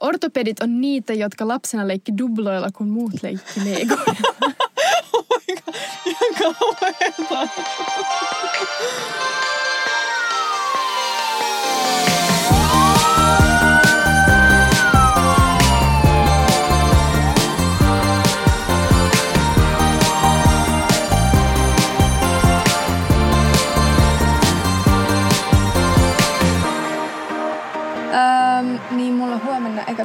Ortopedit on niitä, jotka lapsena leikki dubloilla, kun muut leikki legoilla. Ihan kauheeta.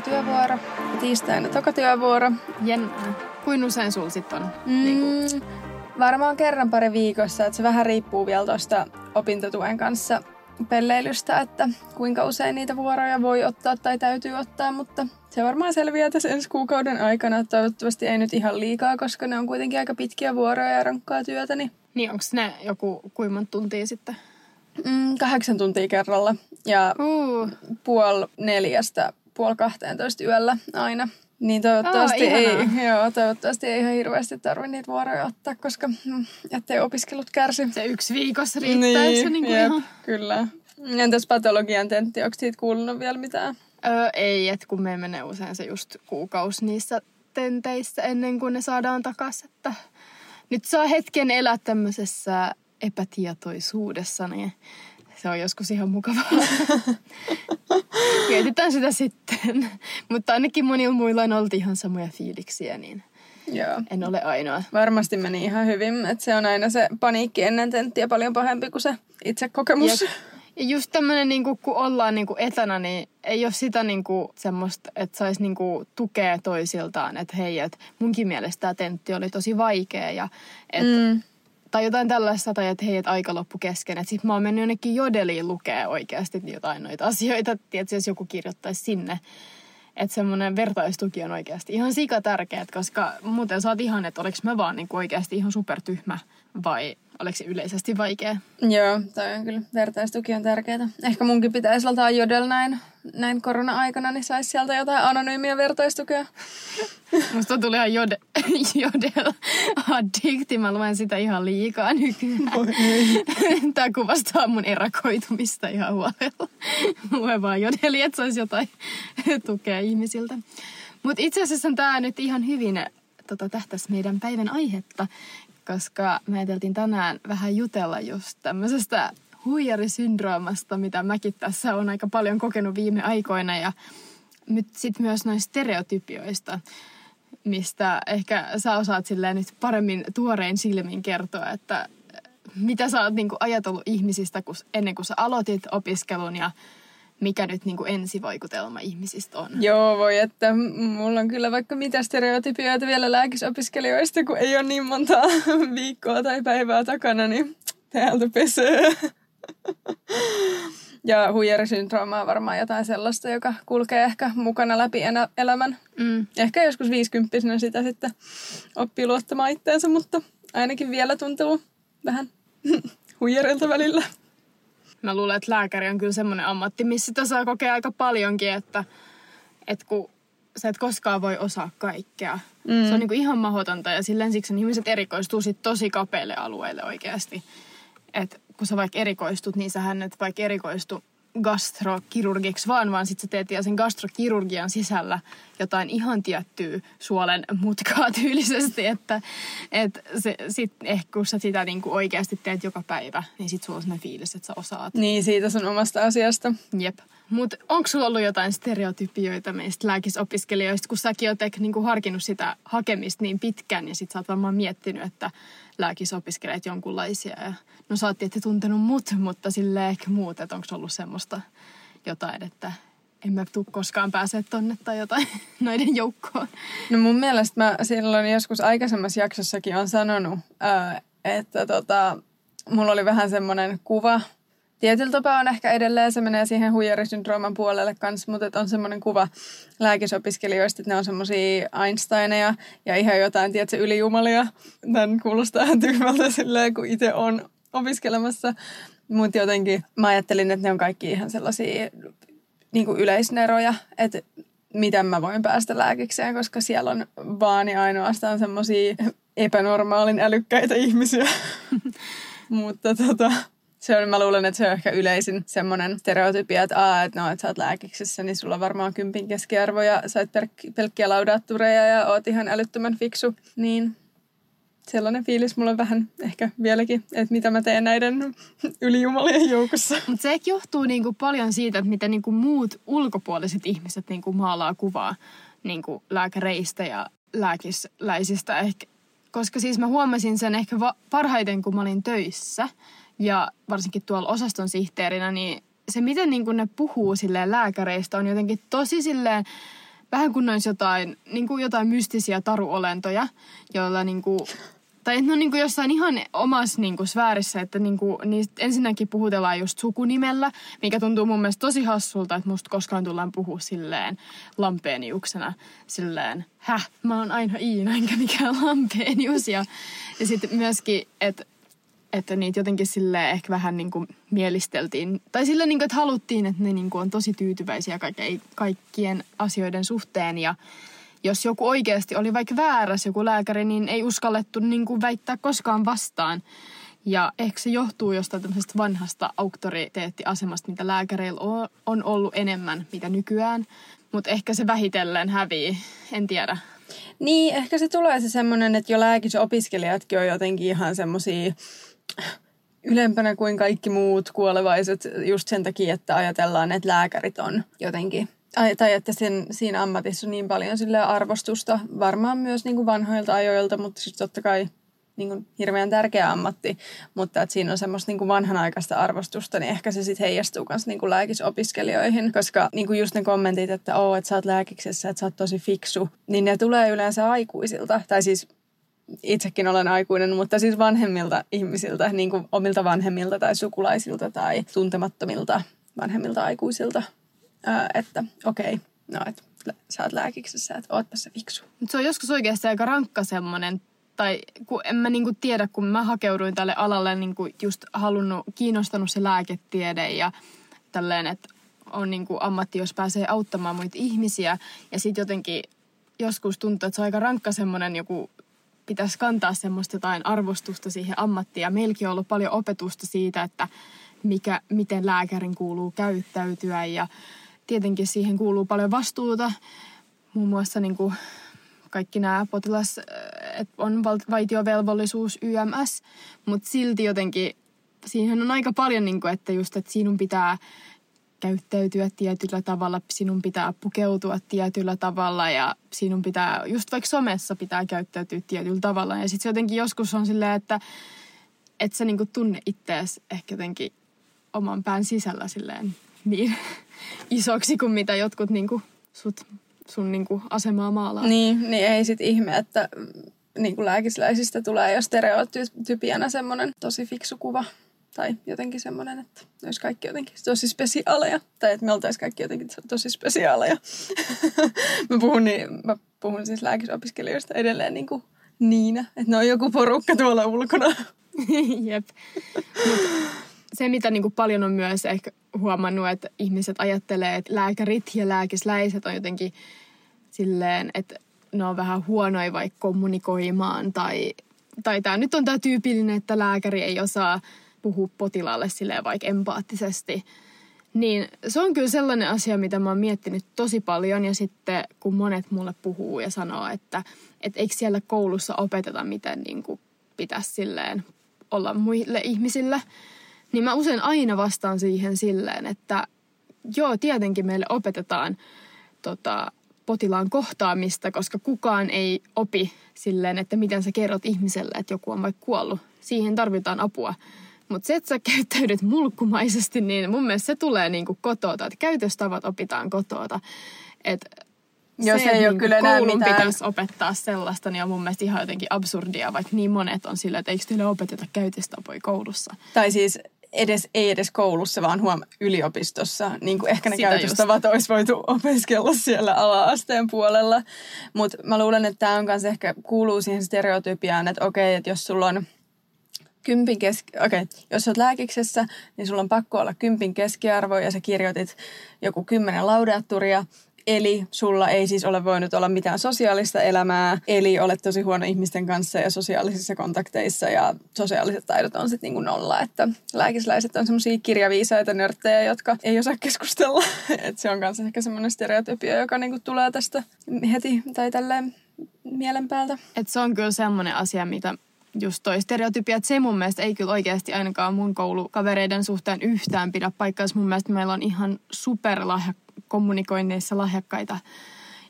Työvuoro, ja tiistaina toka työvuoro. Jännää. Kuin usein sul sit on? Mm, Niinku, varmaan kerran pari viikossa, että se vähän riippuu vielä tuosta opintotuen kanssa pelleilystä, että kuinka usein niitä vuoroja voi ottaa tai täytyy ottaa, mutta se varmaan selviää tässä ensi kuukauden aikana. Toivottavasti ei nyt ihan liikaa, koska ne on kuitenkin aika pitkiä vuoroja ja rankkaa työtä, niin niin onko ne joku kuimman tuntia sitten? mm, kahdeksan tuntia kerralla ja Uh, puoli neljästä puoli kahteentoista yöllä aina. Niin toivottavasti, Aa, ei, joo, toivottavasti ei ihan hirveästi tarvitse niitä vuoroja ottaa, koska mm, ettei opiskelut kärsi. se yksi viikossa riittää, niin, se niinku jep, ihan... kyllä. Entäs patologian tentti, onko siitä kuulunut vielä mitään? Öö, ei, että kun me menee usein se just kuukausi niissä tenteissä ennen kuin ne saadaan takaisin, että nyt saa hetken elää tämmöisessä epätietoisuudessa, niin se on joskus ihan mukavaa. Mietitään sitä sitten. Mutta ainakin monilla muilla on ollut ihan samoja fiiliksiä, niin Joo. en ole ainoa. Varmasti meni ihan hyvin, että se on aina se paniikki ennen tenttiä paljon pahempi kuin se itse kokemus. Jep. Ja just tämmöinen, niin kun ollaan niin etänä, niin ei ole sitä niin semmoista, että saisi niin tukea toisiltaan. Että hei, että munkin mielestä tämä tentti oli tosi vaikea. Ja, et, Mm. Tai jotain tällaista, tai että hei, että aika loppu kesken. Että sitten mä oon mennyt jonnekin jodeliin lukea oikeasti jotain noita asioita. Tiedätkö, jos joku kirjoittaisi sinne. Että semmoinen vertaistuki on oikeasti ihan sika tärkeä, koska muuten sä oot ihan, että oleks mä vaan niin oikeasti ihan supertyhmä vai oliko se yleisesti vaikea? Joo, toi on kyllä, vertaistuki on tärkeää. Ehkä munkin pitäisi lataa Jodel näin, näin korona-aikana, niin saisi sieltä jotain anonyymiä vertaistukea. Musta tuli ihan jode, jodel addikti. Mä luen sitä ihan liikaa nykyään. Tää kuvastaa mun erakoitumista ihan huolella. Luen vaan jodeli, että saisi jotain tukea ihmisiltä. Mutta itse asiassa tää nyt ihan hyvin tota, tähtäisi meidän päivän aihetta, koska me ajateltiin tänään vähän jutella just tämmöisestä huijarisyndroomasta, mitä mäkin tässä on aika paljon kokenut viime aikoina ja nyt sitten myös noista stereotypioista, mistä ehkä sä osaat silleen nyt paremmin tuorein silmin kertoa, että mitä sä oot niinku ajatellut ihmisistä kun, ennen kuin sä aloitit opiskelun ja mikä nyt niinku ensivaikutelma ihmisistä on. Joo, voi että mulla on kyllä vaikka mitä stereotypioita vielä lääkisopiskelijoista, kun ei ole niin montaa viikkoa tai päivää takana, niin täältä pesee. Ja huijarisyndrooma on varmaan jotain sellaista, joka kulkee ehkä mukana läpi elämän. Mm. Ehkä joskus viisikymppisenä sitä sitten oppii luottamaan itteensä, mutta ainakin vielä tuntuu vähän huijarilta välillä. Mä luulen, että lääkäri on kyllä semmoinen ammatti, missä sitä saa kokea aika paljonkin, että, että kun sä et koskaan voi osaa kaikkea. Mm. Se on niinku ihan mahdotonta ja silleen siksi ihmiset erikoistuu sit tosi kapeille alueille oikeasti. Et kun sä vaikka erikoistut, niin sähän et vaikka erikoistu gastrokirurgiksi vaan, vaan sit sä teet vielä sen gastrokirurgian sisällä jotain ihan tiettyä suolen mutkaa tyylisesti, että et se, sit ehkä kun sä sitä niinku oikeasti teet joka päivä, niin sit sulla on sellainen fiilis, että sä osaat. Niin, siitä sun omasta asiasta. Jep. Mutta onko sulla ollut jotain stereotypioita meistä lääkisopiskelijoista, kun säkin oot ehkä niinku harkinnut sitä hakemista niin pitkään ja sit sä oot varmaan miettinyt, että lääkisopiskelijat jonkunlaisia. Ja, no sä tietysti tuntenut mut, mutta sille ehkä muut, että onko ollut semmoista jotain, että en mä tuu koskaan pääse tonne tai jotain noiden joukkoon. No mun mielestä mä silloin joskus aikaisemmassa jaksossakin on sanonut, että tota, mulla oli vähän semmoinen kuva. Tietyllä tapaa on ehkä edelleen, se menee siihen huijarisyndrooman puolelle kanssa, mutta että on semmoinen kuva lääkisopiskelijoista, että ne on semmoisia Einsteineja ja ihan jotain, tiedätkö, ylijumalia. Tämän kuulostaa tyhmältä silleen, kun itse on opiskelemassa. Mutta jotenkin mä ajattelin, että ne on kaikki ihan sellaisia niin kuin yleisneroja, että miten mä voin päästä lääkikseen, koska siellä on vaan ja ainoastaan semmoisia epänormaalin älykkäitä ihmisiä. Mutta tota, Se on, mä luulen, että se on ehkä yleisin semmoinen stereotypia, että, aa, että, no, että sä oot lääkiksessä, niin sulla on varmaan kympin keskiarvo ja sait pelk- pelkkiä laudaattureja ja oot ihan älyttömän fiksu. Niin sellainen fiilis mulla on vähän ehkä vieläkin, että mitä mä teen näiden ylijumalien joukossa. Mutta se ehkä johtuu niinku paljon siitä, että miten niinku muut ulkopuoliset ihmiset niinku maalaa kuvaa niinku lääkäreistä ja lääkisläisistä. Ehkä, koska siis mä huomasin sen ehkä va- parhaiten, kun mä olin töissä ja varsinkin tuolla osaston sihteerinä, niin se miten niinku ne puhuu silleen lääkäreistä on jotenkin tosi silleen, vähän kuin olisi jotain, niin kuin jotain mystisiä taruolentoja, joilla niin kuin, tai no niin kuin jossain ihan omassa niin kuin sfäärissä, että niin kuin, niistä ensinnäkin puhutellaan just sukunimellä, mikä tuntuu mun mielestä tosi hassulta, että musta koskaan tullaan puhua silleen lampeeniuksena, silleen, häh, mä oon aina Iina, enkä mikään lampeenius. Ja, ja sitten myöskin, että että niitä jotenkin sille ehkä vähän niin kuin mielisteltiin. Tai sille niin kuin, että haluttiin, että ne niin kuin on tosi tyytyväisiä kaikkien asioiden suhteen. Ja jos joku oikeasti oli vaikka väärässä joku lääkäri, niin ei uskallettu niin kuin väittää koskaan vastaan. Ja ehkä se johtuu jostain tämmöisestä vanhasta auktoriteettiasemasta, mitä lääkäreillä on ollut enemmän, mitä nykyään. Mutta ehkä se vähitellen hävii, en tiedä. Niin, ehkä se tulee se semmoinen, että jo lääkisopiskelijatkin on jotenkin ihan semmoisia ylempänä kuin kaikki muut kuolevaiset just sen takia, että ajatellaan, että lääkärit on jotenkin tai että sen, siinä ammatissa on niin paljon sille arvostusta, varmaan myös niin kuin vanhoilta ajoilta, mutta siis totta kai niin kuin hirveän tärkeä ammatti, mutta että siinä on semmoista niin kuin vanhanaikaista arvostusta, niin ehkä se sitten heijastuu myös niin lääkisopiskelijoihin, koska niin kuin just ne kommentit, että oo, että sä oot lääkiksessä, että sä oot tosi fiksu, niin ne tulee yleensä aikuisilta, tai siis itsekin olen aikuinen, mutta siis vanhemmilta ihmisiltä, niin kuin omilta vanhemmilta tai sukulaisilta tai tuntemattomilta vanhemmilta aikuisilta, että okei, okay, no et sä oot lääkiksessä, että ootpa se fiksu. Se on joskus oikeasti aika rankka semmoinen, tai kun en mä niinku tiedä, kun mä hakeuduin tälle alalle niinku just halunnut, kiinnostanut se lääketiede ja tälleen, että on niinku ammatti, jos pääsee auttamaan muita ihmisiä. Ja sitten jotenkin joskus tuntuu, että se on aika rankka semmoinen joku pitäisi kantaa semmoista jotain arvostusta siihen ammattiin. Ja meilläkin on ollut paljon opetusta siitä, että mikä, miten lääkärin kuuluu käyttäytyä ja tietenkin siihen kuuluu paljon vastuuta. Muun muassa niin kuin kaikki nämä potilas, että on vaitiovelvollisuus YMS, mutta silti jotenkin siihen on aika paljon, niin kuin, että just, että sinun pitää käyttäytyä tietyllä tavalla, sinun pitää pukeutua tietyllä tavalla ja sinun pitää, just vaikka somessa pitää käyttäytyä tietyllä tavalla. Ja sitten se jotenkin joskus on silleen, että et sä niinku tunne ittees ehkä jotenkin oman pään sisällä silleen niin isoksi kuin mitä jotkut niinku sut, sun niinku asemaa maalaa. Niin, niin ei sit ihme, että niin lääkisläisistä tulee jo stereotypiana semmoinen tosi fiksu kuva tai jotenkin semmoinen, että ne olisi kaikki jotenkin tosi spesiaaleja. Tai että me oltaisiin kaikki jotenkin tosi spesiaaleja. mä, puhun niin, mä puhun siis lääkisopiskelijoista edelleen niin kuin Niina. Että ne on joku porukka tuolla ulkona. Jep. Se, mitä niin kuin paljon on myös ehkä huomannut, että ihmiset ajattelee, että lääkärit ja lääkisläiset on jotenkin silleen, että ne on vähän huonoja vaikka kommunikoimaan tai, tai tämä nyt on tämä tyypillinen, että lääkäri ei osaa puhua potilaalle silleen vaikka empaattisesti. Niin se on kyllä sellainen asia, mitä mä oon miettinyt tosi paljon ja sitten kun monet mulle puhuu ja sanoo, että, että eikö siellä koulussa opeteta, miten niin kuin pitäisi silleen olla muille ihmisille, niin mä usein aina vastaan siihen silleen, että joo, tietenkin meille opetetaan tota, potilaan kohtaamista, koska kukaan ei opi silleen, että miten sä kerrot ihmiselle, että joku on vaikka kuollut. Siihen tarvitaan apua. Mutta se, että sä käyttäydyt mulkkumaisesti, niin mun mielestä se tulee niinku kotota. Että käytöstavat opitaan kotota. Että Joo, se, se ei niin ole kyllä koulun mitään... pitäisi opettaa sellaista, niin on mun mielestä ihan jotenkin absurdia, vaikka niin monet on sillä, että eikö teille opeteta käytöstapoja koulussa. Tai siis edes, ei edes koulussa, vaan huom yliopistossa. Niin kuin ehkä ne Sitä käytöstavat just. olisi voitu opiskella siellä ala-asteen puolella. Mutta mä luulen, että tämä on kanssa ehkä kuuluu siihen stereotypiaan, että okei, että jos sulla on kympin keski... Okei, okay. jos olet lääkiksessä, niin sulla on pakko olla kympin keskiarvo ja sä kirjoitit joku kymmenen laudeatturia. Eli sulla ei siis ole voinut olla mitään sosiaalista elämää, eli olet tosi huono ihmisten kanssa ja sosiaalisissa kontakteissa ja sosiaaliset taidot on sitten niinku nolla. Että lääkisläiset on semmoisia kirjaviisaita nörttejä, jotka ei osaa keskustella. Et se on myös ehkä semmoinen stereotypia, joka niinku tulee tästä heti tai tälleen mielen päältä. Et se on kyllä semmoinen asia, mitä just toi stereotypia, että se mun mielestä ei kyllä oikeasti ainakaan mun koulukavereiden suhteen yhtään pidä paikkaa. Mun mielestä meillä on ihan superlahja kommunikoinneissa lahjakkaita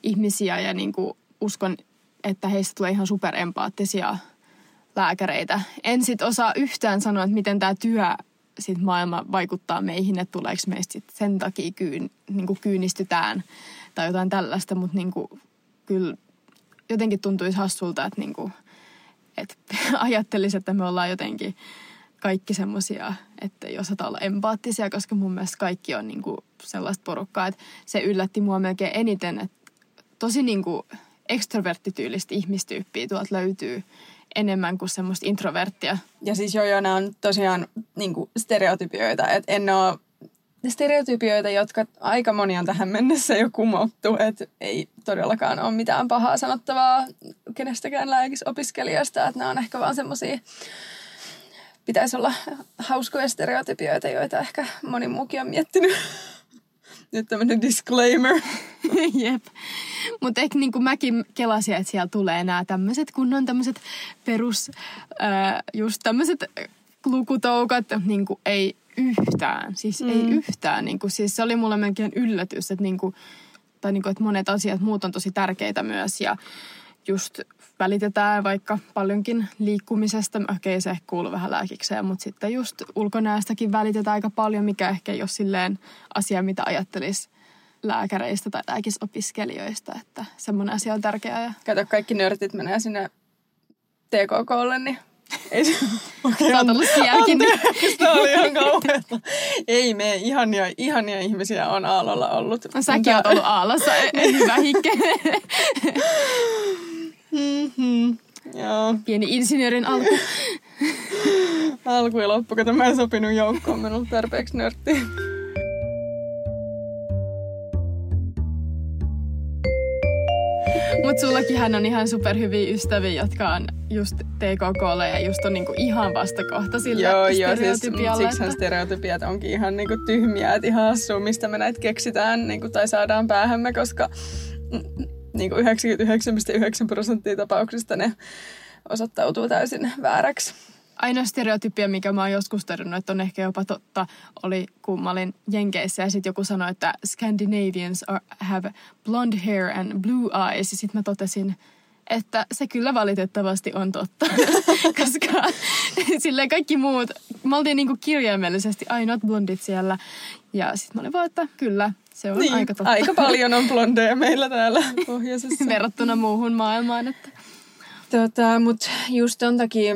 ihmisiä ja niin kuin uskon, että heistä tulee ihan superempaattisia lääkäreitä. En sit osaa yhtään sanoa, että miten tämä työ sit maailma vaikuttaa meihin, että tuleeko meistä sit sen takia kyyn, niin kuin kyynistytään tai jotain tällaista, mutta niin kuin, kyllä jotenkin tuntuisi hassulta, että, niin kuin, että ajattelisi, että me ollaan jotenkin kaikki semmoisia, että ei osata olla empaattisia, koska mun mielestä kaikki on niin kuin sellaista porukkaa, että se yllätti mua melkein eniten, että tosi niin kuin ekstroverttityylistä ihmistyyppiä tuolta löytyy enemmän kuin semmoista introverttia. Ja siis joo, joo, nämä on tosiaan niin stereotypioita, että en ole stereotypioita, jotka aika moni on tähän mennessä jo kumottu, että ei todellakaan ole mitään pahaa sanottavaa kenestäkään lääkisopiskelijasta, että nämä on ehkä vaan semmoisia pitäisi olla hauskoja stereotypioita, joita ehkä moni muukin on miettinyt. Nyt tämmöinen disclaimer. Jep. Mutta ehkä niin mäkin kelasin, että siellä tulee nämä tämmöiset kunnon tämmöiset perus, ää, just tämmöiset lukutoukat, niin ei yhtään. Siis mm. ei yhtään. Niin kuin, siis se oli mulle melkein yllätys, että, niin kuin, tai niin kuin, että monet asiat muut on tosi tärkeitä myös. Ja just välitetään vaikka paljonkin liikkumisesta. Okei, se ehkä kuuluu vähän lääkikseen, mutta sitten just ulkonäöstäkin välitetään aika paljon, mikä ehkä ei ole silleen asia, mitä ajattelisi lääkäreistä tai lääkisopiskelijoista, että semmoinen asia on tärkeää. Ja... Kato, kaikki nörtit menee sinne TKKlle, niin ei okay, Sä oot ollut sielläkin. Tämä oli ihan kauheata. Ei me, ihania, ihania ihmisiä on Aallolla ollut. No, säkin oot ollut Aallossa, e- hyvä hikke. mm-hmm. Joo. Pieni insinöörin alku. alku ja loppu, kun mä en sopinut joukkoon, mä en ollut tarpeeksi nörttiä. Mutta sullakin on ihan superhyviä ystäviä, jotka on just TKKlle ja just on niinku ihan vastakohta sille Joo, joo, siis siksihän stereotypiat onkin ihan niinku tyhmiä, että ihan hassua, mistä me näitä keksitään niinku, tai saadaan päähämme, koska niinku 99,9 prosenttia tapauksista ne osoittautuu täysin vääräksi ainoa stereotypia, mikä mä oon joskus tarjonnut, että on ehkä jopa totta, oli kun mä olin Jenkeissä ja sitten joku sanoi, että Scandinavians are, have blonde hair and blue eyes. Ja sitten mä totesin, että se kyllä valitettavasti on totta, koska silleen kaikki muut, me oltiin niinku kirjaimellisesti ainoat blondit siellä. Ja sitten mä olin vaan, että kyllä, se on niin, aika totta. Aika paljon on blondeja meillä täällä pohjoisessa. Verrattuna muuhun maailmaan. Että. Tota, Mutta just ton takia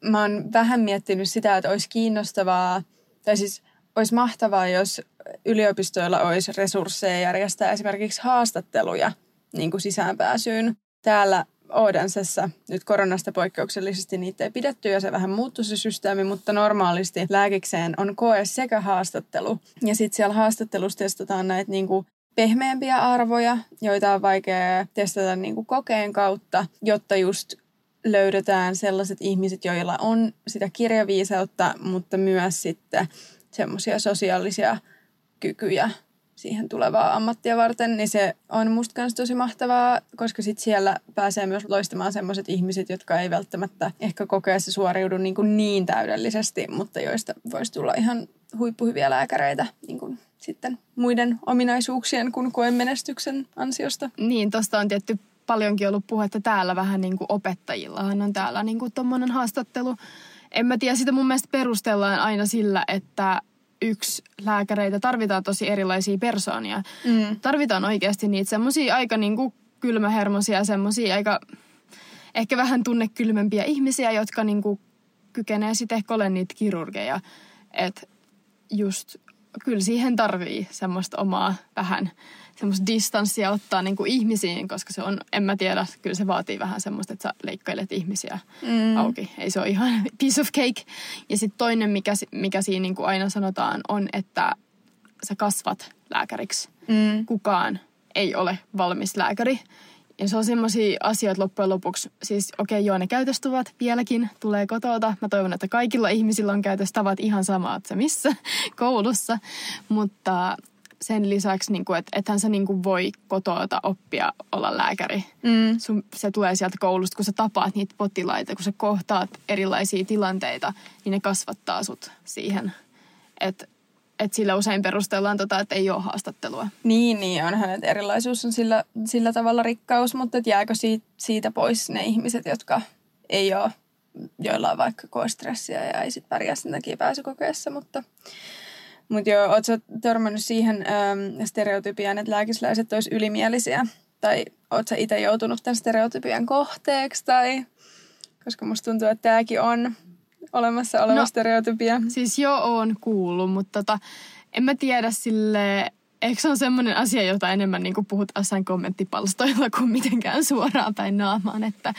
mä oon vähän miettinyt sitä, että olisi kiinnostavaa, tai siis olisi mahtavaa, jos yliopistoilla olisi resursseja järjestää esimerkiksi haastatteluja niin kuin sisäänpääsyyn. Täällä Odensessa nyt koronasta poikkeuksellisesti niitä ei pidetty ja se vähän muuttui se systeemi, mutta normaalisti lääkikseen on koe sekä haastattelu. Ja sitten siellä haastattelussa testataan näitä niin kuin pehmeämpiä arvoja, joita on vaikea testata niin kuin kokeen kautta, jotta just löydetään sellaiset ihmiset, joilla on sitä kirjaviisautta, mutta myös sitten semmoisia sosiaalisia kykyjä siihen tulevaa ammattia varten, niin se on musta myös tosi mahtavaa, koska sit siellä pääsee myös loistamaan sellaiset ihmiset, jotka ei välttämättä ehkä kokeessa suoriudu niin, kuin niin täydellisesti, mutta joista voisi tulla ihan huippuhyviä lääkäreitä niin kuin sitten muiden ominaisuuksien kuin koen menestyksen ansiosta. Niin, tuosta on tietty paljonkin ollut puhetta täällä vähän niin kuin opettajillahan on täällä niin kuin tommonen haastattelu. En mä tiedä, sitä mun mielestä perustellaan aina sillä, että yksi lääkäreitä tarvitaan tosi erilaisia persoonia. Mm. Tarvitaan oikeasti niitä semmoisia aika niin kuin kylmähermosia, semmoisia aika ehkä vähän tunnekylmempiä ihmisiä, jotka niin kuin kykenee sitten ehkä olemaan niitä kirurgeja. Että just kyllä siihen tarvii semmoista omaa vähän semmoista distanssia ottaa niin kuin ihmisiin, koska se on, en mä tiedä, kyllä se vaatii vähän semmoista, että sä leikkailet ihmisiä mm. auki. Ei se ole ihan piece of cake. Ja sitten toinen, mikä, mikä siinä niin kuin aina sanotaan, on, että sä kasvat lääkäriksi. Mm. kukaan ei ole valmis lääkäri. Ja se on semmoisia asioita loppujen lopuksi. Siis okei, okay, joo, ne käytöstuvat vieläkin tulee kotota. Mä toivon, että kaikilla ihmisillä on käytöstavat ihan samat se missä koulussa. Mutta sen lisäksi, niin kuin, että ethän sä niin kuin voi kotoota oppia olla lääkäri. Mm. Sun, se tulee sieltä koulusta, kun sä tapaat niitä potilaita, kun sä kohtaat erilaisia tilanteita, niin ne kasvattaa sut siihen. Että et sillä usein perustellaan tota, että ei ole haastattelua. Niin, niin onhan, että erilaisuus on sillä, sillä tavalla rikkaus, mutta et jääkö siitä, siitä pois ne ihmiset, jotka ei ole, joilla on vaikka koestressiä ja ei sitten pärjää sen takia pääsykokeessa, mutta mutta joo, ootko törmännyt siihen äm, stereotypiaan, että lääkisläiset olisi ylimielisiä? Tai ootko itse joutunut tämän stereotypian kohteeksi? Tai, koska musta tuntuu, että tämäkin on olemassa oleva No, stereotypia. Siis joo, oon kuullut, mutta tota, en mä tiedä sille Eikö se on semmoinen asia, jota enemmän niin puhut jossain kommenttipalstoilla kuin mitenkään suoraan päin naamaan, että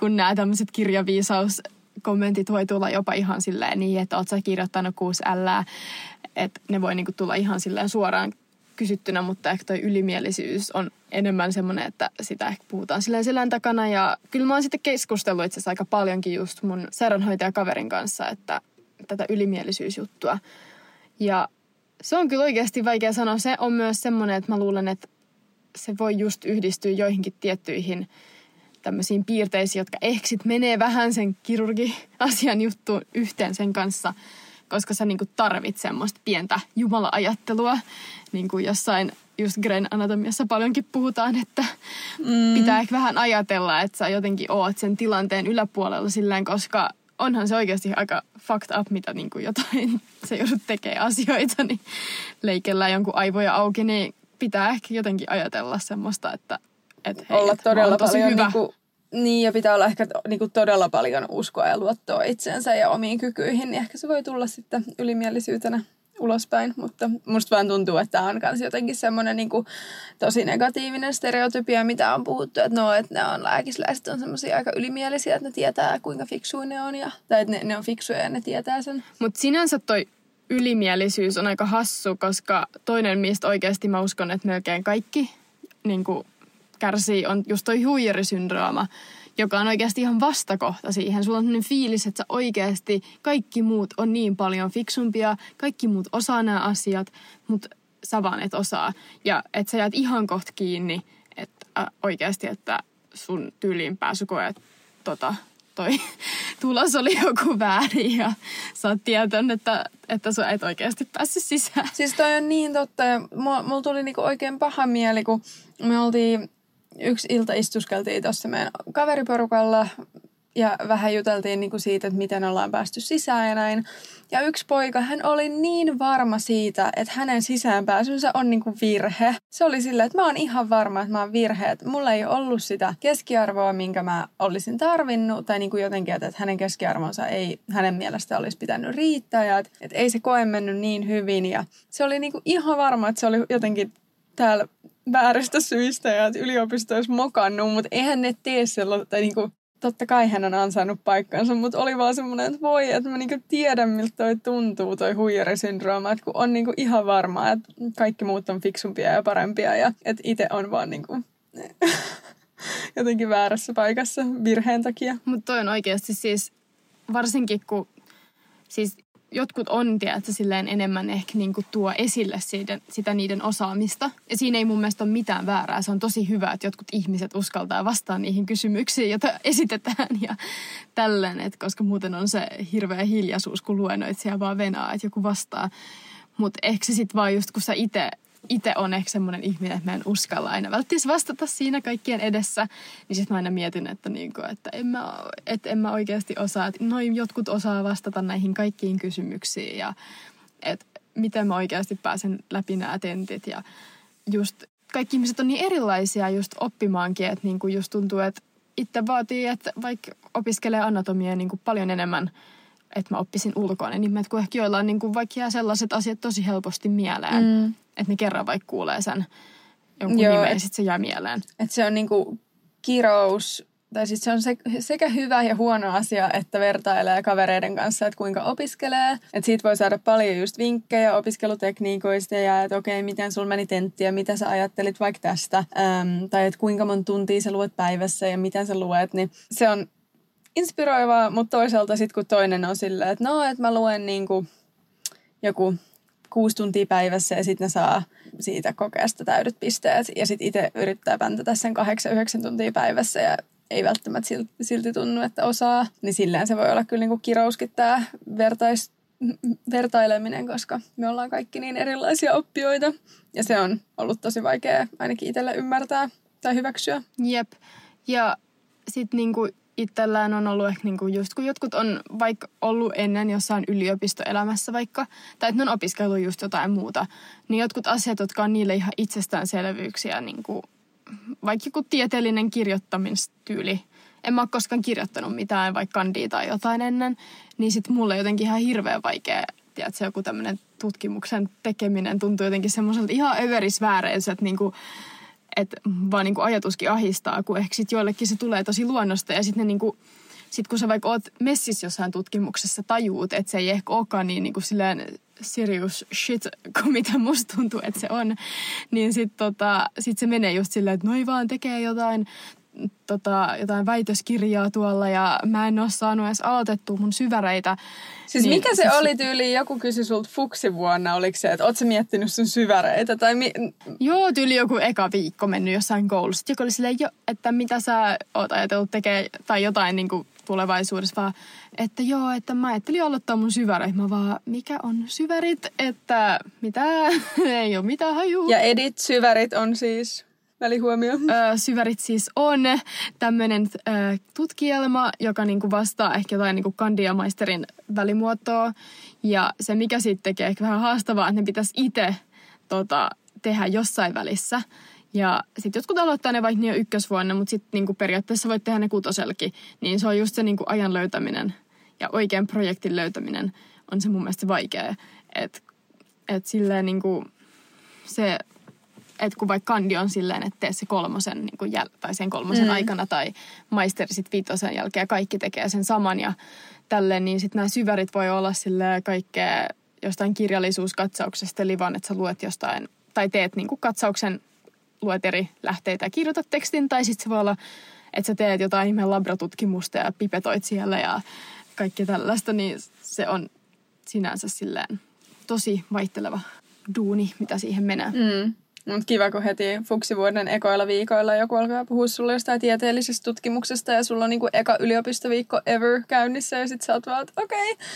kun nämä tämmöiset kirjaviisaus kommentit voi tulla jopa ihan silleen niin, että oot sä kirjoittanut 6 L, että ne voi niinku tulla ihan silleen suoraan kysyttynä, mutta ehkä toi ylimielisyys on enemmän semmoinen, että sitä ehkä puhutaan silleen selän takana. Ja kyllä mä oon sitten keskustellut itse asiassa aika paljonkin just mun sairaanhoitajakaverin kanssa, että tätä ylimielisyysjuttua. Ja se on kyllä oikeasti vaikea sanoa. Se on myös semmoinen, että mä luulen, että se voi just yhdistyä joihinkin tiettyihin tämmöisiin piirteisiin, jotka ehkä sit menee vähän sen kirurgi-asian juttuun yhteen sen kanssa, koska sä niinku tarvit semmoista pientä jumala-ajattelua, niin kuin jossain just Gren anatomiassa paljonkin puhutaan, että mm. pitää ehkä vähän ajatella, että sä jotenkin oot sen tilanteen yläpuolella silleen, koska onhan se oikeasti aika fucked up, mitä niin kuin jotain se joudut tekemään asioita, niin leikellään jonkun aivoja auki, niin pitää ehkä jotenkin ajatella semmoista, että et hei, olla todella oon tosi paljon hyvä. Niinku, niin ja pitää olla ehkä niinku todella paljon uskoa ja luottoa itseensä ja omiin kykyihin, niin ehkä se voi tulla sitten ylimielisyytenä ulospäin, mutta musta vaan tuntuu, että tämä on myös jotenkin semmoinen niinku tosi negatiivinen stereotypia, mitä on puhuttu, että no, että ne on lääkisläiset on semmoisia aika ylimielisiä, että ne tietää kuinka fiksuja ne on, ja, tai että ne, ne on fiksuja ja ne tietää sen. Mutta sinänsä toi ylimielisyys on aika hassu, koska toinen, mistä oikeasti mä uskon, että melkein kaikki niin kärsii, on just toi huijarisyndrooma, joka on oikeasti ihan vastakohta siihen. Sulla on sellainen fiilis, että sä oikeasti kaikki muut on niin paljon fiksumpia, kaikki muut osaa nämä asiat, mutta sä vaan et osaa. Ja että sä jäät ihan kohta kiinni, että äh, oikeasti, että sun tyyliin pääsykoe tota, toi tulos oli joku väärin ja sä oot tietön, että, että sä et oikeasti päässyt sisään. Siis toi on niin totta ja mulla, mulla tuli niinku oikein paha mieli, kun me oltiin yksi ilta istuskeltiin tuossa meidän kaveriporukalla ja vähän juteltiin niinku siitä, että miten ollaan päästy sisään ja näin. Ja yksi poika, hän oli niin varma siitä, että hänen sisäänpääsynsä on niinku virhe. Se oli silleen, että mä oon ihan varma, että mä oon virhe. Että mulla ei ollut sitä keskiarvoa, minkä mä olisin tarvinnut. Tai niinku jotenkin, että hänen keskiarvonsa ei hänen mielestä olisi pitänyt riittää. Ja että, että ei se koe mennyt niin hyvin. Ja se oli niinku ihan varma, että se oli jotenkin täällä vääristä syistä ja että yliopisto olisi mokannut, mutta eihän ne tee sellaista, tai niinku, totta kai hän on ansainnut paikkansa, mutta oli vaan semmoinen, että voi, että mä niinku tiedän, miltä toi tuntuu, toi huijarisyndrooma, että kun on niinku ihan varmaa, että kaikki muut on fiksumpia ja parempia ja että itse on vaan niinku jotenkin väärässä paikassa virheen takia. Mutta toi on oikeasti siis, varsinkin kun siis jotkut on, tiedätkö, silleen enemmän ehkä niinku tuo esille siitä, sitä niiden osaamista. Ja siinä ei mun mielestä ole mitään väärää. Se on tosi hyvä, että jotkut ihmiset uskaltaa vastaa niihin kysymyksiin, joita esitetään ja tälleen. Et koska muuten on se hirveä hiljaisuus, kun luennoitsija vaan venaa, että joku vastaa. Mutta ehkä se sitten vaan just, kun sä itse itse on ehkä semmoinen ihminen, että mä en uskalla aina välttämättä vastata siinä kaikkien edessä, niin sitten mä aina mietin, että, niinku, että en, mä, että en mä oikeasti osaa, että noin jotkut osaa vastata näihin kaikkiin kysymyksiin ja että miten mä oikeasti pääsen läpi nämä tentit ja just kaikki ihmiset on niin erilaisia just oppimaankin, että niinku just tuntuu, että itse vaatii, että vaikka opiskelee anatomiaa niin kuin paljon enemmän, että mä oppisin ulkoa ne nimet, kun ehkä joilla on niin kuin vaikka jää sellaiset asiat tosi helposti mieleen. Mm. Että ne kerran vaikka kuulee sen jonkun Joo, nimen sitten se jää mieleen. Että se on niinku kirous tai siis se on se, sekä hyvä ja huono asia, että vertailee kavereiden kanssa, että kuinka opiskelee. Että siitä voi saada paljon just vinkkejä opiskelutekniikoista ja että okei, miten sul meni tentti ja mitä sä ajattelit vaikka tästä. Ähm, tai että kuinka monta tuntia sä luet päivässä ja miten sä luet, niin se on inspiroivaa, mutta toisaalta sitten kun toinen on silleen, että no, että mä luen niinku joku kuusi tuntia päivässä ja sitten ne saa siitä kokeesta täydet pisteet. Ja sitten itse yrittää päntätä sen kahdeksan, yhdeksän tuntia päivässä ja ei välttämättä silti, silti tunnu, että osaa. Niin silleen se voi olla kyllä niinku kirouskin tämä vertais, vertaileminen, koska me ollaan kaikki niin erilaisia oppijoita. Ja se on ollut tosi vaikea ainakin itselle ymmärtää tai hyväksyä. Jep. Ja sitten niinku itsellään on ollut ehkä niinku just kun jotkut on vaikka ollut ennen jossain yliopistoelämässä vaikka, tai että ne on opiskellut just jotain muuta, niin jotkut asiat, jotka on niille ihan itsestäänselvyyksiä, niinku, vaikka joku tieteellinen kirjoittamistyyli, en mä ole koskaan kirjoittanut mitään, vaikka kandia tai jotain ennen, niin sitten mulle jotenkin ihan hirveän vaikea, tiedätkö, joku tämmöinen tutkimuksen tekeminen tuntuu jotenkin semmoiselta ihan överisvääreiltä, että niinku, että vaan niin kuin ajatuskin ahistaa, kun ehkä sitten joillekin se tulee tosi luonnosta ja sitten niin kuin, sit kun sä vaikka oot messissä jossain tutkimuksessa tajuut, että se ei ehkä olekaan niin, niin kuin silleen serious shit kuin mitä musta tuntuu, että se on, niin sitten tota, sit se menee just silleen, että noi vaan tekee jotain tota, jotain väitöskirjaa tuolla ja mä en ole saanut edes aloitettua mun syväreitä. Siis niin, mikä se siis... oli tyyli, joku kysyi sulta fuksivuonna, oliko se, että oot sä miettinyt sun syväreitä? Tai mi... Joo, tyyli joku eka viikko mennyt jossain koulussa. Joku oli silleen, jo, että mitä sä oot ajatellut tekee tai jotain niin kuin tulevaisuudessa, vaan että joo, että mä ajattelin aloittaa mun syvärit. Mä vaan, mikä on syvärit, että mitä, ei ole mitään hajua. Ja edit syvärit on siis välihuomio. Öö, syvärit siis on tämmöinen tutkielma, joka niinku vastaa ehkä jotain niinku kandiamaisterin välimuotoa. Ja se, mikä sitten tekee ehkä vähän haastavaa, että ne pitäisi itse tota, tehdä jossain välissä. Ja sitten jotkut aloittaa ne vaikka niin ykkösvuonna, mutta sitten niinku periaatteessa voit tehdä ne kutoselki. Niin se on just se niinku ajan löytäminen ja oikean projektin löytäminen on se mun mielestä vaikea. Että et silleen niinku se että kun vaikka kandi on silleen, että tee se kolmosen niin kuin jäl- tai sen kolmosen mm. aikana tai maisteri sitten viitosen jälkeen ja kaikki tekee sen saman ja tälleen, niin sitten nämä syvärit voi olla sille kaikkea jostain kirjallisuuskatsauksesta, eli vaan, että sä luet jostain, tai teet niin kuin katsauksen, luet eri lähteitä ja kirjoitat tekstin, tai sitten se voi olla, että sä teet jotain ihmeen labratutkimusta ja pipetoit siellä ja kaikki tällaista, niin se on sinänsä silleen tosi vaihteleva duuni, mitä siihen menee. Mm. Mutta kiva, kun heti fuksivuoden ekoilla viikoilla joku alkaa puhua sulle jostain tieteellisestä tutkimuksesta ja sulla on niinku eka yliopistoviikko ever käynnissä ja sit sä oot vaan, että okei, okay,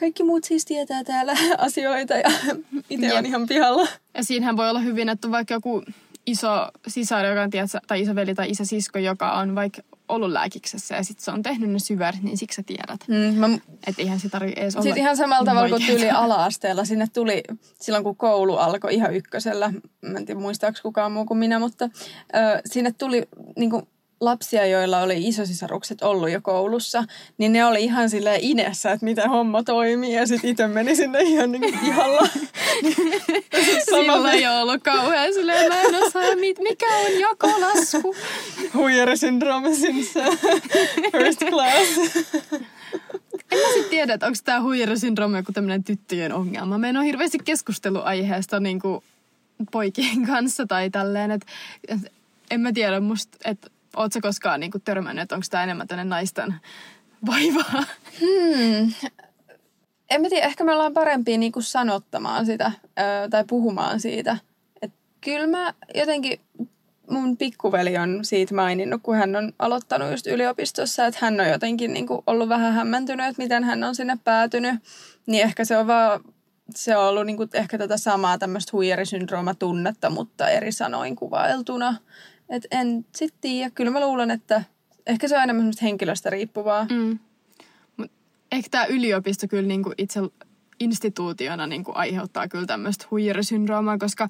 kaikki muut siis tietää täällä asioita ja itse on ihan pihalla. Ja siinähän voi olla hyvin, että vaikka joku iso sisar, joka on, tiedät, tai isoveli tai isäsisko, joka on vaikka ollut lääkiksessä ja sitten se on tehnyt ne syvärit, niin siksi sä tiedät. Mm, mä... Että eihän se tarvitse edes olla Sitten ihan samalla tavalla kuin tyyli ala-asteella. Sinne tuli silloin, kun koulu alkoi ihan ykkösellä. Mä en tiedä muistaako kukaan muu kuin minä, mutta ö, sinne tuli niin kuin, lapsia, joilla oli isosisarukset ollut jo koulussa, niin ne oli ihan sille inessä, että miten homma toimii. Ja sitten itse meni sinne ihan niin ihalla. Sillä ei ollut kauhean silleen, mä en osaa, mikä on jakolasku. Huijarisyndrooma since first class. En mä sitten tiedä, että onko tämä huijarisyndrooma joku tämmöinen tyttöjen ongelma. Mä en ole hirveästi keskustellut aiheesta niin kuin poikien kanssa tai tälleen, että en mä tiedä musta, että Oletko koskaan niin kuin, törmännyt, että onko tämä enemmän tänne naisten vaivaa? Hmm. En mä tiedä, ehkä me ollaan parempia niin kuin sanottamaan sitä öö, tai puhumaan siitä. Et kyllä mä jotenkin, mun pikkuveli on siitä maininnut, kun hän on aloittanut just yliopistossa, että hän on jotenkin niin kuin ollut vähän hämmentynyt, että miten hän on sinne päätynyt. Niin ehkä se on vaan se on ollut niin kuin ehkä tätä samaa tämmöistä huijarisyndroomatunnetta, mutta eri sanoin kuvailtuna. Et en sit tiedä. Kyllä mä luulen, että ehkä se on enemmän henkilöstä riippuvaa. Mm. Mut ehkä tämä yliopisto kyllä niinku itse instituutiona niinku aiheuttaa kyllä tämmöistä huijarisyndroomaa, koska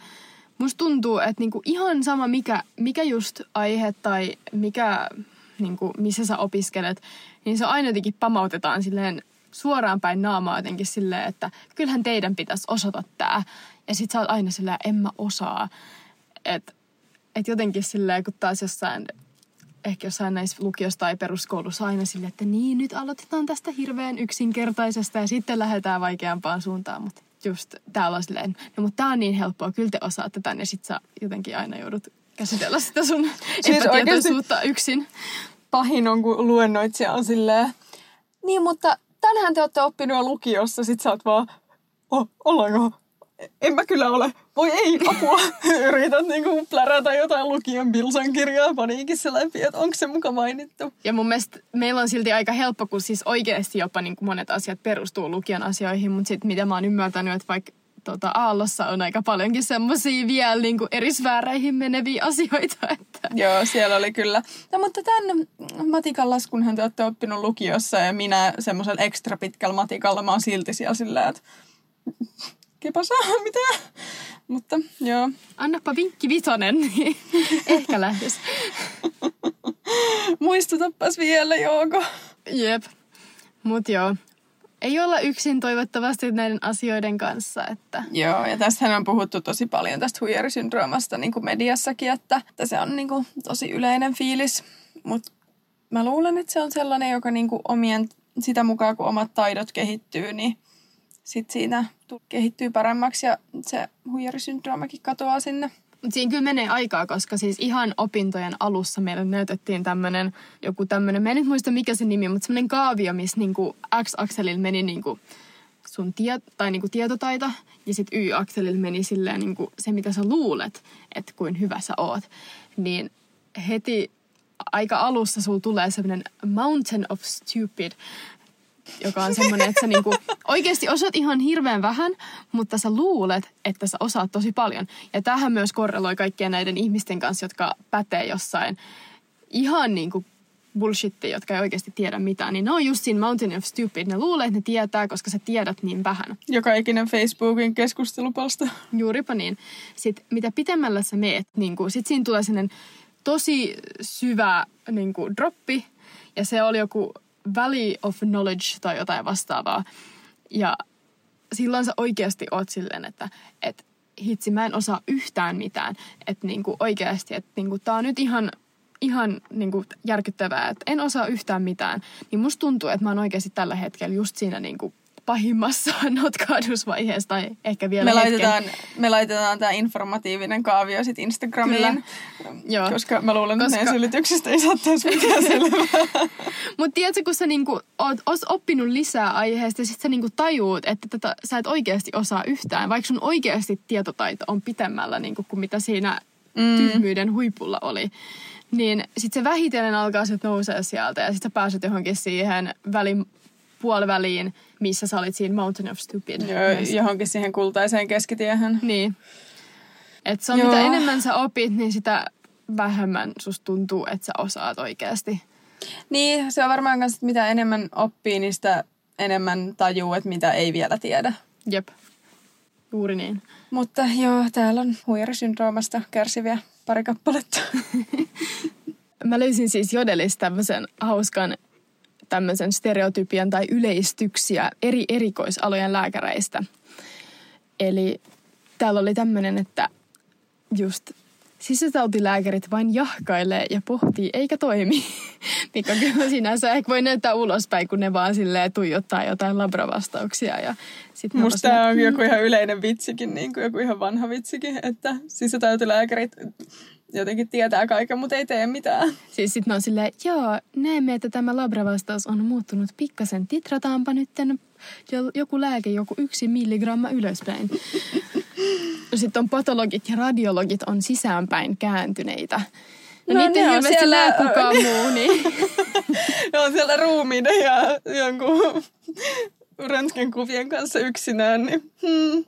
musta tuntuu, että niinku ihan sama mikä, mikä just aihe tai mikä, niinku, missä sä opiskelet, niin se aina jotenkin pamautetaan silleen suoraan päin naamaa jotenkin silleen, että kyllähän teidän pitäisi osata tämä. Ja sit sä oot aina silleen, en mä osaa. Että et jotenkin silleen, kun taas jossain ehkä jossain näissä lukiossa tai peruskoulussa aina silleen, että niin, nyt aloitetaan tästä hirveän yksinkertaisesta ja sitten lähdetään vaikeampaan suuntaan. Mutta just täällä on silleen, no mutta tää on niin helppoa, kyllä te osaatte tämän ja sit sä jotenkin aina joudut käsitellä sitä sun Siis epätietoisuutta yksin. Pahin on, kun luennoitsija on silleen, niin mutta tänhän te olette oppinut jo lukiossa, sit sä oot vaan, oh, ollaanko? En mä kyllä ole. Voi ei, apua. Yrität niinku plärätä jotain lukion Bilsan kirjaa paniikissa läpi, että onko se muka mainittu. Ja mun mielestä meillä on silti aika helppo, kun siis oikeasti jopa niin kuin monet asiat perustuu lukion asioihin, mutta sitten mitä mä oon ymmärtänyt, että vaikka tota, Aallossa on aika paljonkin semmoisia vielä niin kuin eri sfääreihin meneviä asioita. Että... Joo, siellä oli kyllä. No, mutta tämän matikan laskunhan te olette oppinut lukiossa ja minä semmoisella ekstra pitkällä matikalla mä oon silti siellä silleen, että kipasa, mitä? Mutta joo. Annapa vinkki vitonen, niin ehkä lähtis. Muistutapas vielä, Jouko. Jep. Mut joo. Ei olla yksin toivottavasti näiden asioiden kanssa, että... Joo, ja tästähän on puhuttu tosi paljon tästä huijarisyndroomasta niin kuin mediassakin, että, että se on niin kuin tosi yleinen fiilis. Mutta mä luulen, että se on sellainen, joka niin kuin omien, sitä mukaan kun omat taidot kehittyy, niin sit siinä kehittyy paremmaksi ja se huijarisyndroomakin katoaa sinne. Siinä kyllä menee aikaa, koska siis ihan opintojen alussa meille näytettiin tämmöinen, joku tämmöinen, mä en nyt muista mikä se nimi, mutta semmoinen kaavio, missä niinku X-akselilla meni niinku sun tie, tai niinku tietotaito, ja sitten Y-akselilla meni silleen niinku se, mitä sä luulet, että kuin hyvä sä oot. Niin heti aika alussa sulla tulee semmoinen mountain of stupid, joka on semmoinen, että sä niinku oikeasti osaat ihan hirveän vähän, mutta sä luulet, että sä osaat tosi paljon. Ja tähän myös korreloi kaikkien näiden ihmisten kanssa, jotka pätee jossain ihan niinku bullshittia, jotka ei oikeasti tiedä mitään, niin ne on just siinä Mountain of Stupid. Ne luulee, että ne tietää, koska sä tiedät niin vähän. Joka ikinen Facebookin keskustelupalsta. Juuripa niin. Sitten mitä pitemmällä sä meet, niin kuin, sit siinä tulee sellainen tosi syvä niin kuin, droppi. Ja se oli joku Valley of Knowledge tai jotain vastaavaa. Ja silloin sä oikeasti oot silleen, että, että hitsi, mä en osaa yhtään mitään. Että niinku oikeasti, että niinku, tää on nyt ihan, ihan niinku järkyttävää, että en osaa yhtään mitään. Niin musta tuntuu, että mä oon oikeasti tällä hetkellä just siinä niinku pahimmassa notkahdusvaiheessa tai ehkä vielä Me hetken. laitetaan, me laitetaan tämä informatiivinen kaavio sitten Instagramiin, Joo. koska mä luulen, että Koska- meidän selityksistä ei saa tässä mitään selvää. Mutta tiedätkö, kun sä niinku oot, oot oppinut lisää aiheesta ja sit sä niinku tajuut, että tätä, sä et oikeasti osaa yhtään, vaikka sun oikeasti tietotaito on pitemmällä niinku kuin mitä siinä mm. tyhmyyden huipulla oli. Niin sit se vähitellen alkaa sit nousee sieltä ja sit sä pääset johonkin siihen välin, puoliväliin, missä sä olit siinä Mountain of Stupid. Joo, johonkin siihen kultaiseen keskitiehen. Niin. Et se on Joo. mitä enemmän sä opit, niin sitä vähemmän susta tuntuu, että sä osaat oikeasti. Niin, se on varmaan myös, että mitä enemmän oppii, niin sitä enemmän tajuu, että mitä ei vielä tiedä. Jep. Juuri niin. Mutta joo, täällä on huijarisyndroomasta kärsiviä pari kappaletta. Mä löysin siis Jodelista tämmöisen hauskan tämmöisen stereotypian tai yleistyksiä eri erikoisalojen lääkäreistä. Eli täällä oli tämmöinen, että just sisätautilääkärit vain jahkailee ja pohtii eikä toimi. Mikä kyllä sinänsä ehkä voi näyttää ulospäin, kun ne vaan silleen tuijottaa jotain labravastauksia. Ja sit Musta tämä on silleen, joku ihan yleinen vitsikin, niin kuin joku ihan vanha vitsikin, että sisätautilääkärit jotenkin tietää kaiken, mutta ei tee mitään. Siis sitten on silleen, joo, näemme, että tämä labravastaus on muuttunut pikkasen. Titrataanpa nytten jo- joku lääke, joku yksi milligramma ylöspäin. Sitten on patologit ja radiologit on sisäänpäin kääntyneitä. No, No, niitä ei on siellä- kukaan muu, niin Ne on siellä ruumiiden ja jonkun röntgenkuvien kanssa yksinään, niin hmm,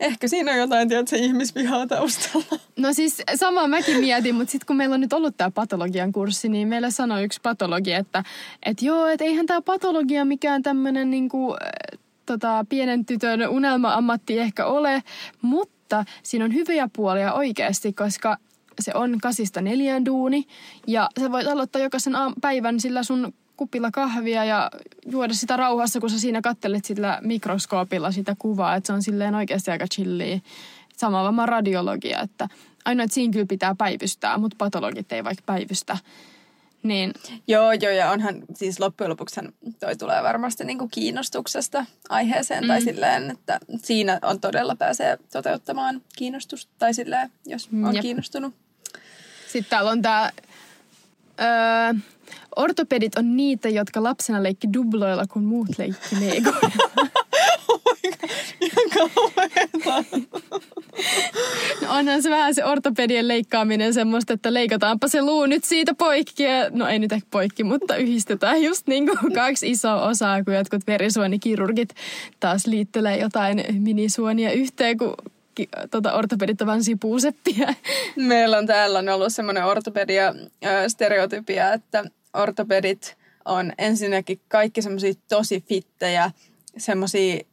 ehkä siinä on jotain, tiedätkö, ihmisvihaa taustalla. No siis sama mäkin mietin, mutta sitten kun meillä on nyt ollut tämä patologian kurssi, niin meillä sanoi yksi patologi, että et joo, että eihän tämä patologia mikään tämmöinen niinku, äh, tota, pienen tytön unelma-ammatti ehkä ole, mutta siinä on hyviä puolia oikeasti, koska se on kasista neljään duuni ja sä voit aloittaa jokaisen päivän sillä sun kupilla kahvia ja juoda sitä rauhassa, kun sä siinä kattelet sillä mikroskoopilla sitä kuvaa, että se on silleen oikeasti aika chillia. Sama varmaan radiologia, että ainoa, että siinä kyllä pitää päivystää, mutta patologit ei vaikka päivystä. Niin Joo, joo, ja onhan siis loppujen lopuksi toi tulee varmasti niinku kiinnostuksesta aiheeseen mm. tai silleen, että siinä on todella pääsee toteuttamaan kiinnostusta tai silleen, jos on Jep. kiinnostunut. Sitten täällä on tää... Öö, ortopedit on niitä, jotka lapsena leikki dubloilla, kun muut leikki legoilla. No onhan se vähän se ortopedien leikkaaminen semmoista, että leikataanpa se luu nyt siitä poikki. Ja, no ei nyt ehkä poikki, mutta yhdistetään just niin kuin kaksi isoa osaa, kun jotkut verisuonikirurgit taas liittelee jotain minisuonia yhteen, kun ki- tota, ortopedit on vaan sipuuseppiä. Meillä on täällä on ollut semmoinen ortopedia stereotypia, että ortopedit on ensinnäkin kaikki semmoisia tosi fittejä, semmoisia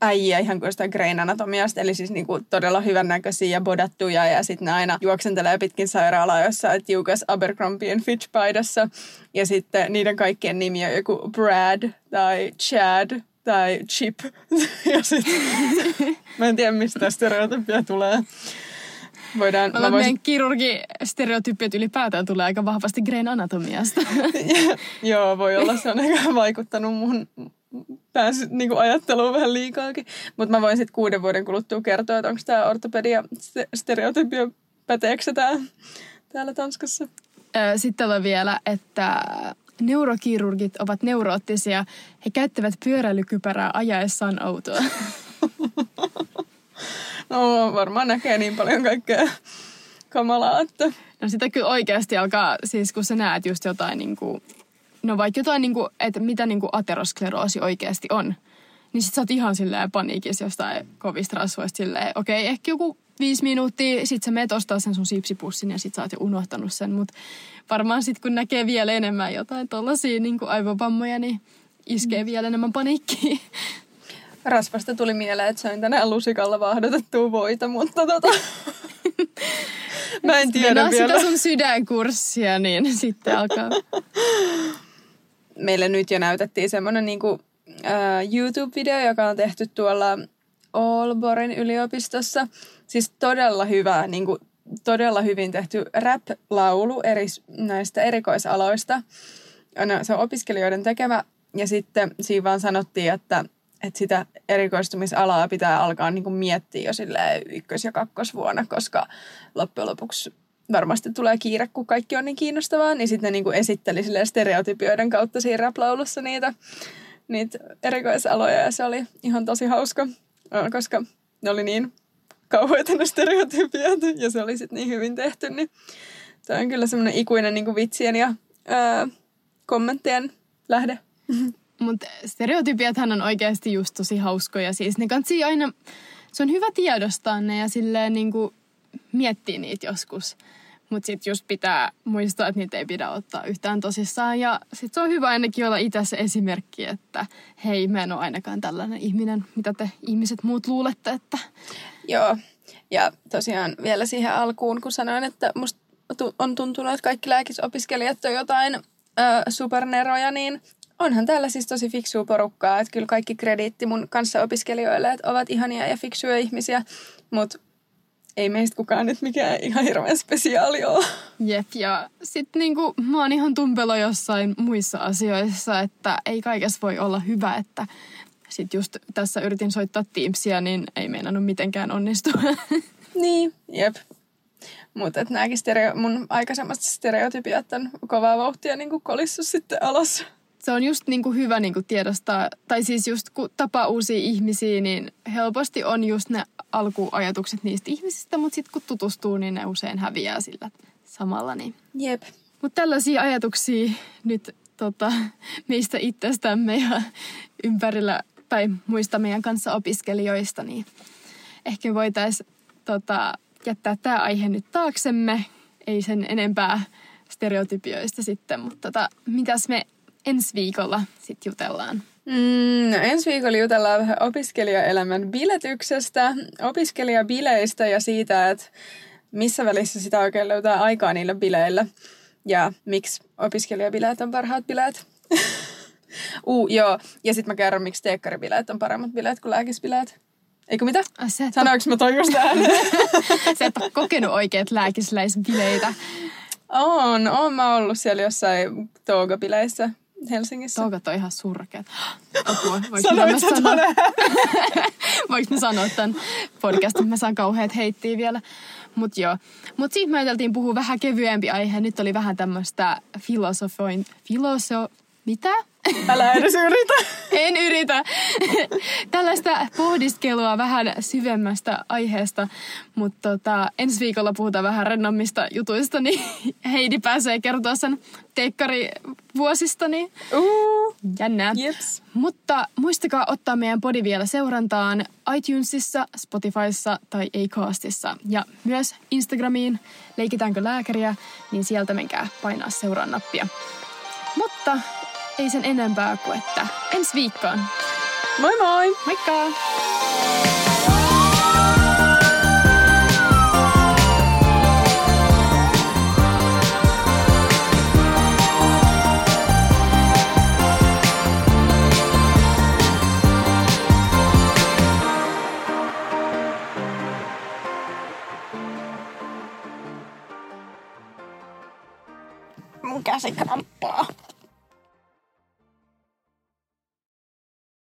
äijiä ihan kuin sitä Grain Anatomiasta, eli siis niinku todella hyvännäköisiä ja bodattuja ja sitten ne aina juoksentelee pitkin sairaalaa jossain tiukas Abercrombie Fitch paidassa ja sitten niiden kaikkien nimi on joku Brad tai Chad tai Chip ja sitten mä en tiedä mistä stereotypia tulee. Voidaan, Mä meidän kirurgistereotypiat ylipäätään tulee aika vahvasti Grain Anatomiasta. Joo, voi olla. Se on ehkä vaikuttanut mun pääsy, niin kuin ajatteluun vähän liikaakin. Mutta mä voin sitten kuuden vuoden kuluttua kertoa, että onko tämä ortopedia ste- stereotypia päteekö tää, täällä Tanskassa. Sitten on vielä, että neurokirurgit ovat neuroottisia. He käyttävät pyöräilykypärää ajaessaan autoa. No varmaan näkee niin paljon kaikkea kamalaa, että No sitä kyllä oikeasti alkaa, siis kun sä näet just jotain niin kuin, no vaikka jotain niin kuin, että mitä niin kuin ateroskleroosi oikeasti on, niin sit sä oot ihan silleen paniikissa jostain kovista rasvoista silleen, okei, okay, ehkä joku viisi minuuttia, sit sä meet ostaa sen sun sipsipussin ja sit sä oot jo unohtanut sen, mutta varmaan sit kun näkee vielä enemmän jotain tollasia niin kuin aivovammoja, niin iskee Mm. vielä enemmän paniikkiin. rasvasta tuli mieleen, että söin tänään lusikalla vaahdotettua voita, mutta tota, mä en tiedä Mennään vielä. sitä sun sydänkurssia, niin sitten alkaa. meille nyt jo näytettiin semmoinen niinku, äh, YouTube-video, joka on tehty tuolla Aalborgin yliopistossa. Siis todella hyvä, niinku, todella hyvin tehty rap-laulu eri, näistä erikoisaloista. No, se on opiskelijoiden tekemä ja sitten siinä vaan sanottiin, että, että sitä erikoistumisalaa pitää alkaa niinku miettiä jo ykkös- ja kakkosvuonna, koska loppujen lopuksi varmasti tulee kiire, kun kaikki on niin kiinnostavaa, niin sitten ne niinku esitteli stereotypioiden kautta siinä rap-laulussa niitä, niitä erikoisaloja ja se oli ihan tosi hauska, koska ne oli niin kauheita ne stereotypiat ja se oli sitten niin hyvin tehty, niin se on kyllä semmoinen ikuinen niinku vitsien ja ää, kommenttien lähde. Mutta stereotypiathan on oikeasti just tosi hauskoja. Siis ne kansi aina, se on hyvä tiedostaa ne ja silleen niinku miettiä niitä joskus. Mutta sitten just pitää muistaa, että niitä ei pidä ottaa yhtään tosissaan. Ja sitten se on hyvä ainakin olla itse se esimerkki, että hei, mä en ole ainakaan tällainen ihminen, mitä te ihmiset muut luulette, että Joo, ja tosiaan vielä siihen alkuun, kun sanoin, että musta on tuntunut, että kaikki lääkisopiskelijat on jotain ö, superneroja, niin onhan täällä siis tosi fiksua porukkaa. Että kyllä kaikki krediitti mun kanssa opiskelijoille, että ovat ihania ja fiksuja ihmisiä, mutta ei meistä kukaan nyt mikään ihan hirveän spesiaali ole. Jep, ja sitten niinku, mä oon ihan tumpelo jossain muissa asioissa, että ei kaikessa voi olla hyvä, että sitten just tässä yritin soittaa Teamsia, niin ei meinannut mitenkään onnistua. Niin, jep. Mutta nämäkin stereo, mun aikaisemmat stereotypiat on kovaa vauhtia niin kolissut sitten alas. Se on just niinku hyvä niinku tiedostaa, tai siis just kun tapaa uusia ihmisiä, niin helposti on just ne alkuajatukset niistä ihmisistä, mutta sitten kun tutustuu, niin ne usein häviää sillä samalla. Niin. Jep. Mutta tällaisia ajatuksia nyt tota, meistä itsestämme ja ympärillä tai muista meidän kanssa opiskelijoista, niin ehkä voitaisiin tota, jättää tämä aihe nyt taaksemme. Ei sen enempää stereotypioista sitten, mutta tota, mitäs me ensi viikolla sitten jutellaan? Mm, no ensi viikolla jutellaan vähän opiskelijaelämän biletyksestä, opiskelijabileistä ja siitä, että missä välissä sitä oikein löytää aikaa niillä bileillä. Ja miksi opiskelijabileet on parhaat bileet. uh, joo. Ja sitten mä kerron, miksi teekkaribileet on paremmat bileet kuin lääkisbileet. Eikö mitä? Sä Sanoinko mä toi just sä et ole kokenut oikeat lääkisläisbileitä. On, on mä ollut siellä jossain tougabileissä Helsingissä. Toukat on ihan surkeat. Apua, Sanoit sä sanoa? Voinko mä sanoa tämän podcastin? Mä saan kauheat heittiä vielä. Mut joo. Mut siitä me ajateltiin puhua vähän kevyempi aihe. Nyt oli vähän tämmöistä filosofoin... Filoso... Mitä? Älä edes yritä. En yritä. Tällaista pohdiskelua vähän syvemmästä aiheesta, mutta tota, ensi viikolla puhutaan vähän rennommista jutuista, niin Heidi pääsee kertoa sen teikkari niin Uh, jännää. jeps. Mutta muistakaa ottaa meidän podi vielä seurantaan iTunesissa, Spotifyssa tai Acastissa. Ja myös Instagramiin, leikitäänkö lääkäriä, niin sieltä menkää painaa seuraa nappia. Mutta ei sen enempää kuin että ensi viikkoon. Moi moi! Moikka! Mun käsi kramppaa.